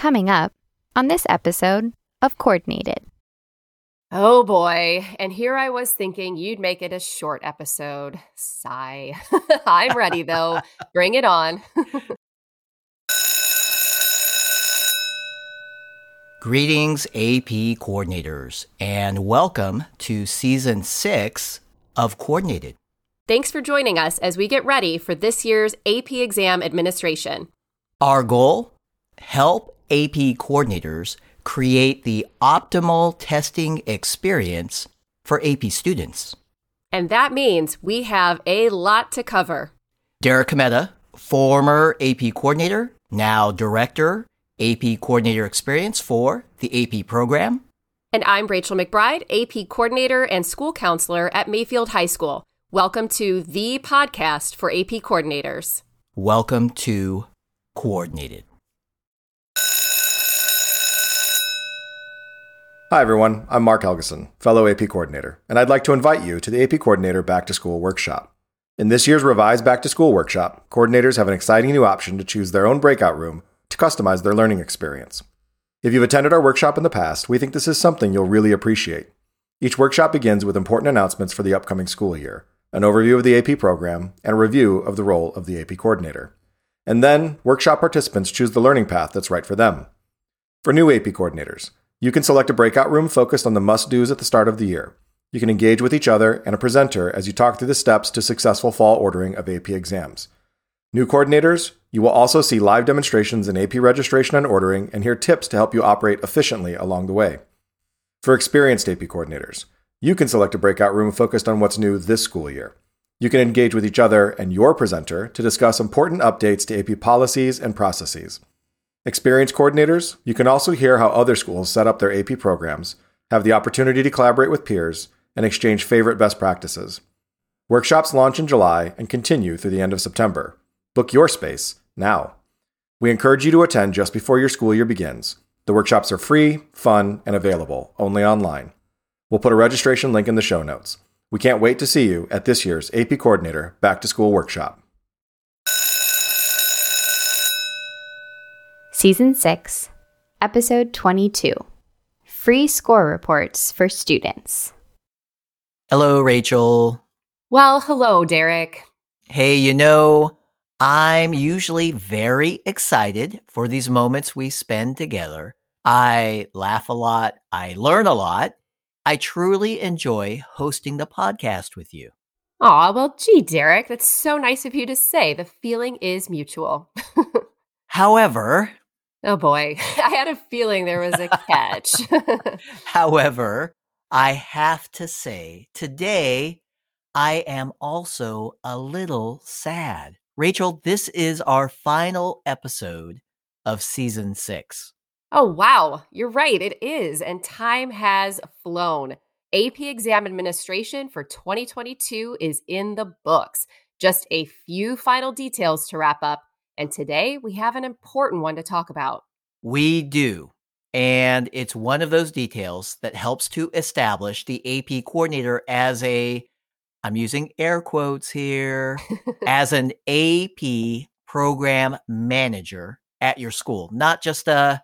coming up on this episode of Coordinated. Oh boy. And here I was thinking you'd make it a short episode. Sigh. I'm ready though. Bring it on. Greetings, AP coordinators, and welcome to season six of Coordinated. Thanks for joining us as we get ready for this year's AP exam administration. Our goal help AP coordinators create the optimal testing experience for AP students. And that means we have a lot to cover. Derek Cometa, former AP coordinator, now director, AP coordinator experience for the AP program. And I'm Rachel McBride, AP coordinator and school counselor at Mayfield High School. Welcome to the podcast for AP coordinators. Welcome to Coordinated. Hi, everyone. I'm Mark Helgeson, fellow AP coordinator, and I'd like to invite you to the AP Coordinator Back to School workshop. In this year's revised Back to School workshop, coordinators have an exciting new option to choose their own breakout room to customize their learning experience. If you've attended our workshop in the past, we think this is something you'll really appreciate. Each workshop begins with important announcements for the upcoming school year, an overview of the AP program, and a review of the role of the AP coordinator. And then, workshop participants choose the learning path that's right for them. For new AP coordinators, you can select a breakout room focused on the must dos at the start of the year. You can engage with each other and a presenter as you talk through the steps to successful fall ordering of AP exams. New coordinators, you will also see live demonstrations in AP registration and ordering and hear tips to help you operate efficiently along the way. For experienced AP coordinators, you can select a breakout room focused on what's new this school year. You can engage with each other and your presenter to discuss important updates to AP policies and processes. Experienced coordinators, you can also hear how other schools set up their AP programs, have the opportunity to collaborate with peers, and exchange favorite best practices. Workshops launch in July and continue through the end of September. Book your space now. We encourage you to attend just before your school year begins. The workshops are free, fun, and available only online. We'll put a registration link in the show notes. We can't wait to see you at this year's AP Coordinator Back to School Workshop. Season 6, Episode 22 Free Score Reports for Students. Hello, Rachel. Well, hello, Derek. Hey, you know, I'm usually very excited for these moments we spend together. I laugh a lot, I learn a lot. I truly enjoy hosting the podcast with you. Aw, well, gee, Derek, that's so nice of you to say. The feeling is mutual. However, oh boy, I had a feeling there was a catch. however, I have to say today I am also a little sad. Rachel, this is our final episode of season six. Oh, wow, you're right, it is. And time has flown. AP exam administration for 2022 is in the books. Just a few final details to wrap up. And today we have an important one to talk about. We do. And it's one of those details that helps to establish the AP coordinator as a, I'm using air quotes here, as an AP program manager at your school, not just a,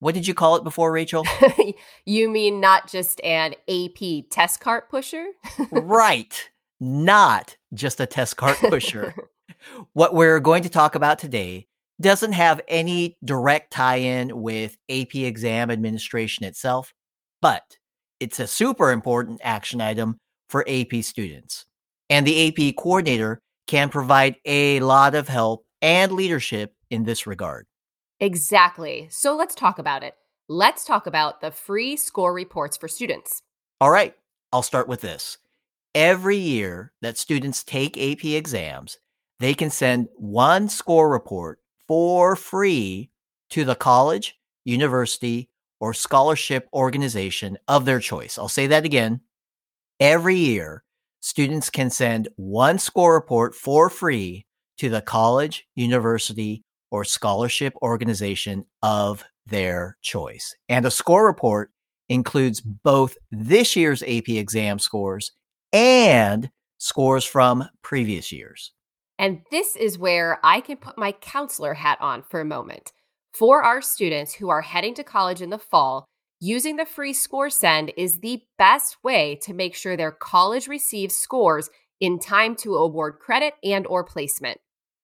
what did you call it before, Rachel? you mean not just an AP test cart pusher? right. Not just a test cart pusher. what we're going to talk about today doesn't have any direct tie in with AP exam administration itself, but it's a super important action item for AP students. And the AP coordinator can provide a lot of help and leadership in this regard. Exactly. So let's talk about it. Let's talk about the free score reports for students. All right, I'll start with this. Every year that students take AP exams, they can send one score report for free to the college, university, or scholarship organization of their choice. I'll say that again. Every year, students can send one score report for free to the college, university, or scholarship organization of their choice. And a score report includes both this year's AP exam scores and scores from previous years. And this is where I can put my counselor hat on for a moment. For our students who are heading to college in the fall, using the free score send is the best way to make sure their college receives scores in time to award credit and or placement.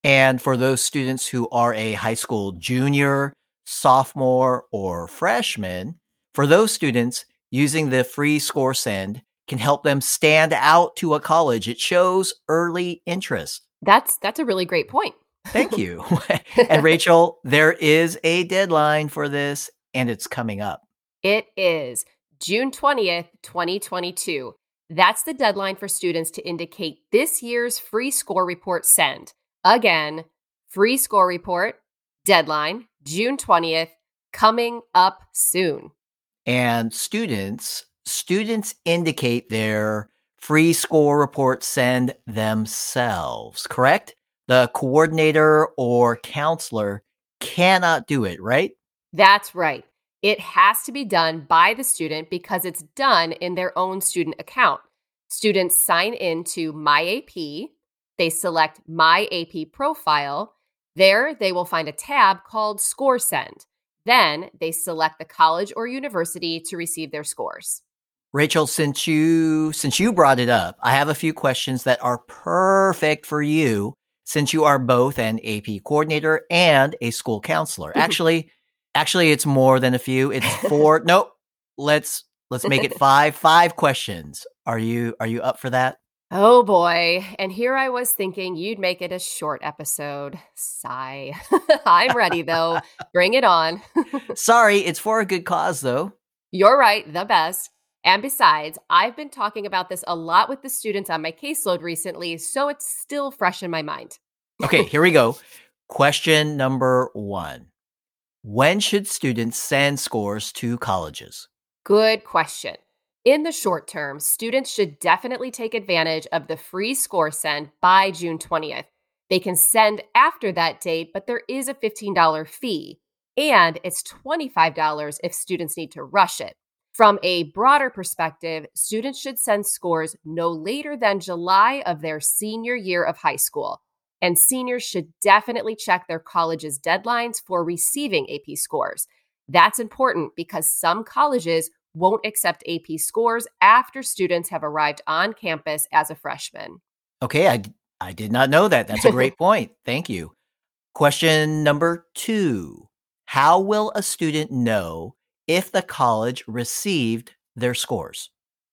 And for those students who are a high school junior, sophomore, or freshman, for those students, using the free score send can help them stand out to a college. It shows early interest. That's that's a really great point. Thank you. and Rachel, there is a deadline for this and it's coming up. It is June 20th, 2022. That's the deadline for students to indicate this year's free score report send. Again, free score report, deadline, June 20th, coming up soon. And students, students indicate their free score report send themselves, correct? the coordinator or counselor cannot do it, right? That's right. It has to be done by the student because it's done in their own student account. Students sign into My AP, they select My AP profile. There, they will find a tab called Score Send. Then they select the college or university to receive their scores. Rachel, since you since you brought it up, I have a few questions that are perfect for you since you are both an AP coordinator and a school counselor. Actually, actually it's more than a few. It's four. nope. Let's let's make it five. Five questions. Are you are you up for that? Oh boy. And here I was thinking you'd make it a short episode. Sigh. I'm ready though. Bring it on. Sorry, it's for a good cause though. You're right, the best. And besides, I've been talking about this a lot with the students on my caseload recently, so it's still fresh in my mind. okay, here we go. Question number one When should students send scores to colleges? Good question. In the short term, students should definitely take advantage of the free score send by June 20th. They can send after that date, but there is a $15 fee, and it's $25 if students need to rush it. From a broader perspective, students should send scores no later than July of their senior year of high school. And seniors should definitely check their college's deadlines for receiving AP scores. That's important because some colleges won't accept AP scores after students have arrived on campus as a freshman. Okay, I, I did not know that. That's a great point. Thank you. Question number two How will a student know if the college received their scores?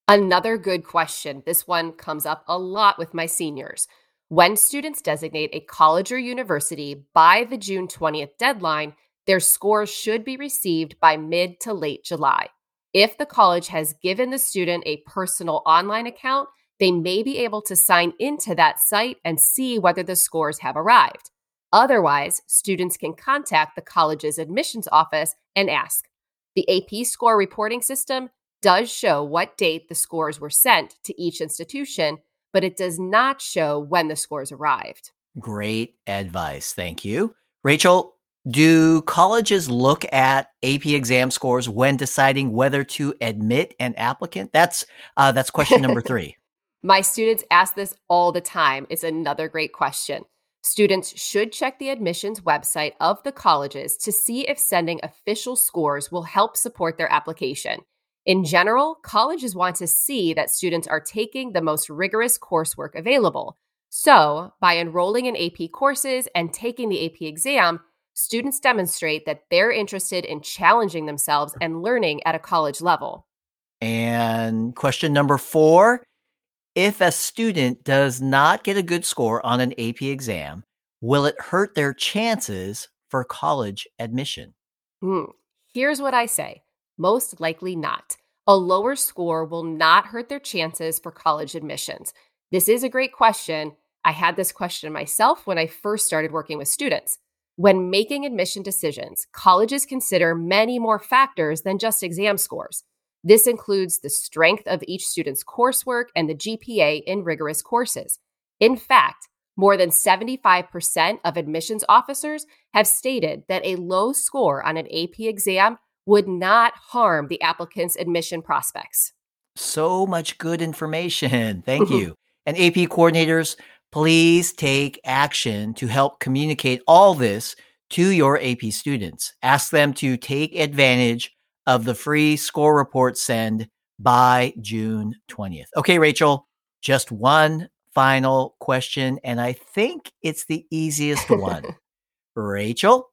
Another good question. This one comes up a lot with my seniors. When students designate a college or university by the June 20th deadline, their scores should be received by mid to late July. If the college has given the student a personal online account, they may be able to sign into that site and see whether the scores have arrived. Otherwise, students can contact the college's admissions office and ask, the AP score reporting system does show what date the scores were sent to each institution, but it does not show when the scores arrived. Great advice. Thank you. Rachel, do colleges look at AP exam scores when deciding whether to admit an applicant? That's uh, that's question number three. My students ask this all the time. It's another great question. Students should check the admissions website of the colleges to see if sending official scores will help support their application. In general, colleges want to see that students are taking the most rigorous coursework available. So, by enrolling in AP courses and taking the AP exam, students demonstrate that they're interested in challenging themselves and learning at a college level. And question number four if a student does not get a good score on an AP exam, will it hurt their chances for college admission? Hmm. Here's what I say most likely not. A lower score will not hurt their chances for college admissions. This is a great question. I had this question myself when I first started working with students. When making admission decisions, colleges consider many more factors than just exam scores. This includes the strength of each student's coursework and the GPA in rigorous courses. In fact, more than 75% of admissions officers have stated that a low score on an AP exam would not harm the applicant's admission prospects. So much good information. Thank you. And AP coordinators, please take action to help communicate all this to your AP students. Ask them to take advantage of the free score report send by June 20th. Okay, Rachel, just one final question, and I think it's the easiest one. Rachel,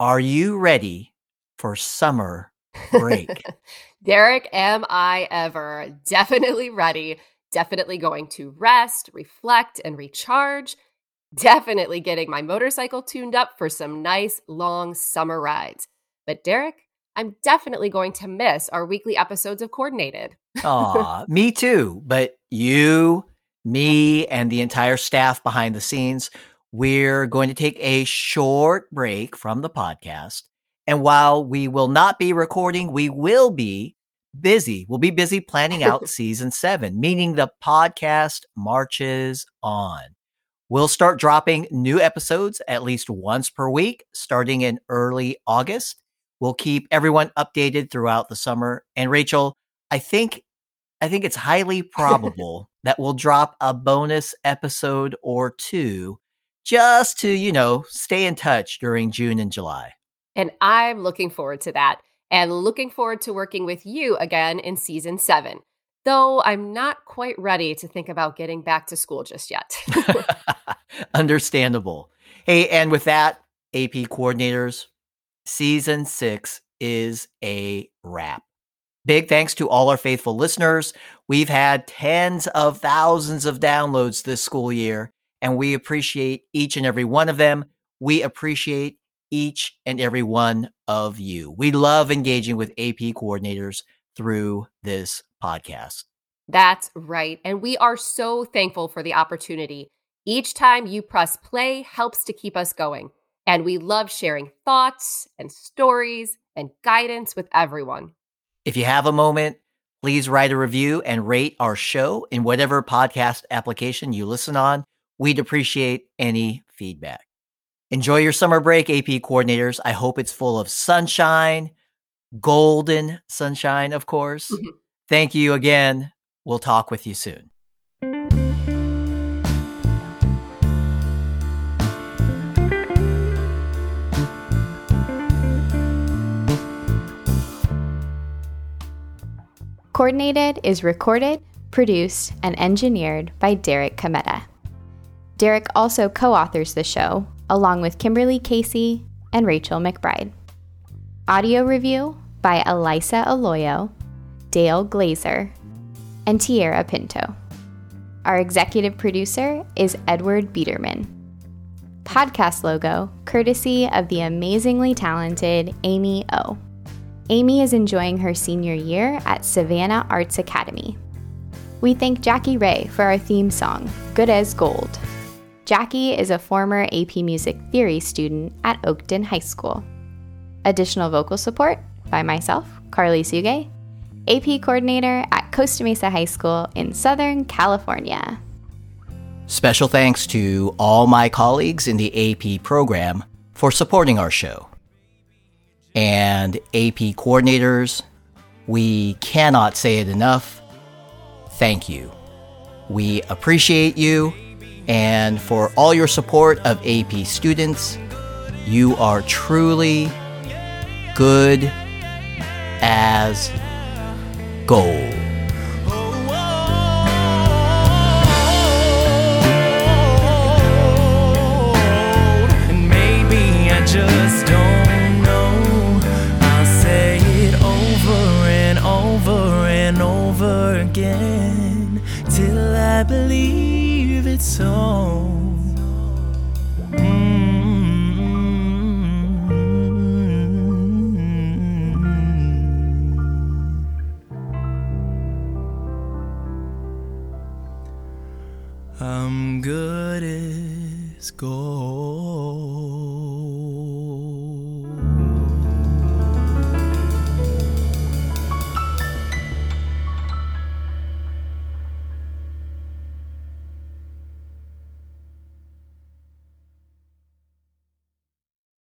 are you ready for summer break? Derek, am I ever? Definitely ready. Definitely going to rest, reflect, and recharge. Definitely getting my motorcycle tuned up for some nice long summer rides. But Derek, I'm definitely going to miss our weekly episodes of Coordinated. Aw, me too. But you, me, and the entire staff behind the scenes, we're going to take a short break from the podcast. And while we will not be recording, we will be busy. We'll be busy planning out season seven, meaning the podcast marches on. We'll start dropping new episodes at least once per week starting in early August. We'll keep everyone updated throughout the summer. And Rachel, I think I think it's highly probable that we'll drop a bonus episode or two just to, you know, stay in touch during June and July. And I'm looking forward to that and looking forward to working with you again in season seven. Though I'm not quite ready to think about getting back to school just yet. Understandable. Hey, and with that, AP coordinators, season six is a wrap. Big thanks to all our faithful listeners. We've had tens of thousands of downloads this school year, and we appreciate each and every one of them. We appreciate each and every one of you. We love engaging with AP coordinators through this podcast. That's right. And we are so thankful for the opportunity. Each time you press play helps to keep us going. And we love sharing thoughts and stories and guidance with everyone. If you have a moment, please write a review and rate our show in whatever podcast application you listen on. We'd appreciate any feedback. Enjoy your summer break, AP coordinators. I hope it's full of sunshine, golden sunshine, of course. Mhm. Thank you again. We'll talk with you soon. Coordinated is recorded, produced, and engineered by Derek Cometa. Derek also co authors the show, along with Kimberly Casey and Rachel McBride. Audio review by Elisa Aloyo, Dale Glazer, and Tierra Pinto. Our executive producer is Edward Biederman. Podcast logo courtesy of the amazingly talented Amy O. Amy is enjoying her senior year at Savannah Arts Academy. We thank Jackie Ray for our theme song, Good as Gold. Jackie is a former AP Music Theory student at Oakton High School. Additional vocal support by myself, Carly Suge, AP coordinator at Costa Mesa High School in Southern California. Special thanks to all my colleagues in the AP program for supporting our show. And AP coordinators, we cannot say it enough. Thank you. We appreciate you. And for all your support of AP students, you are truly good as gold.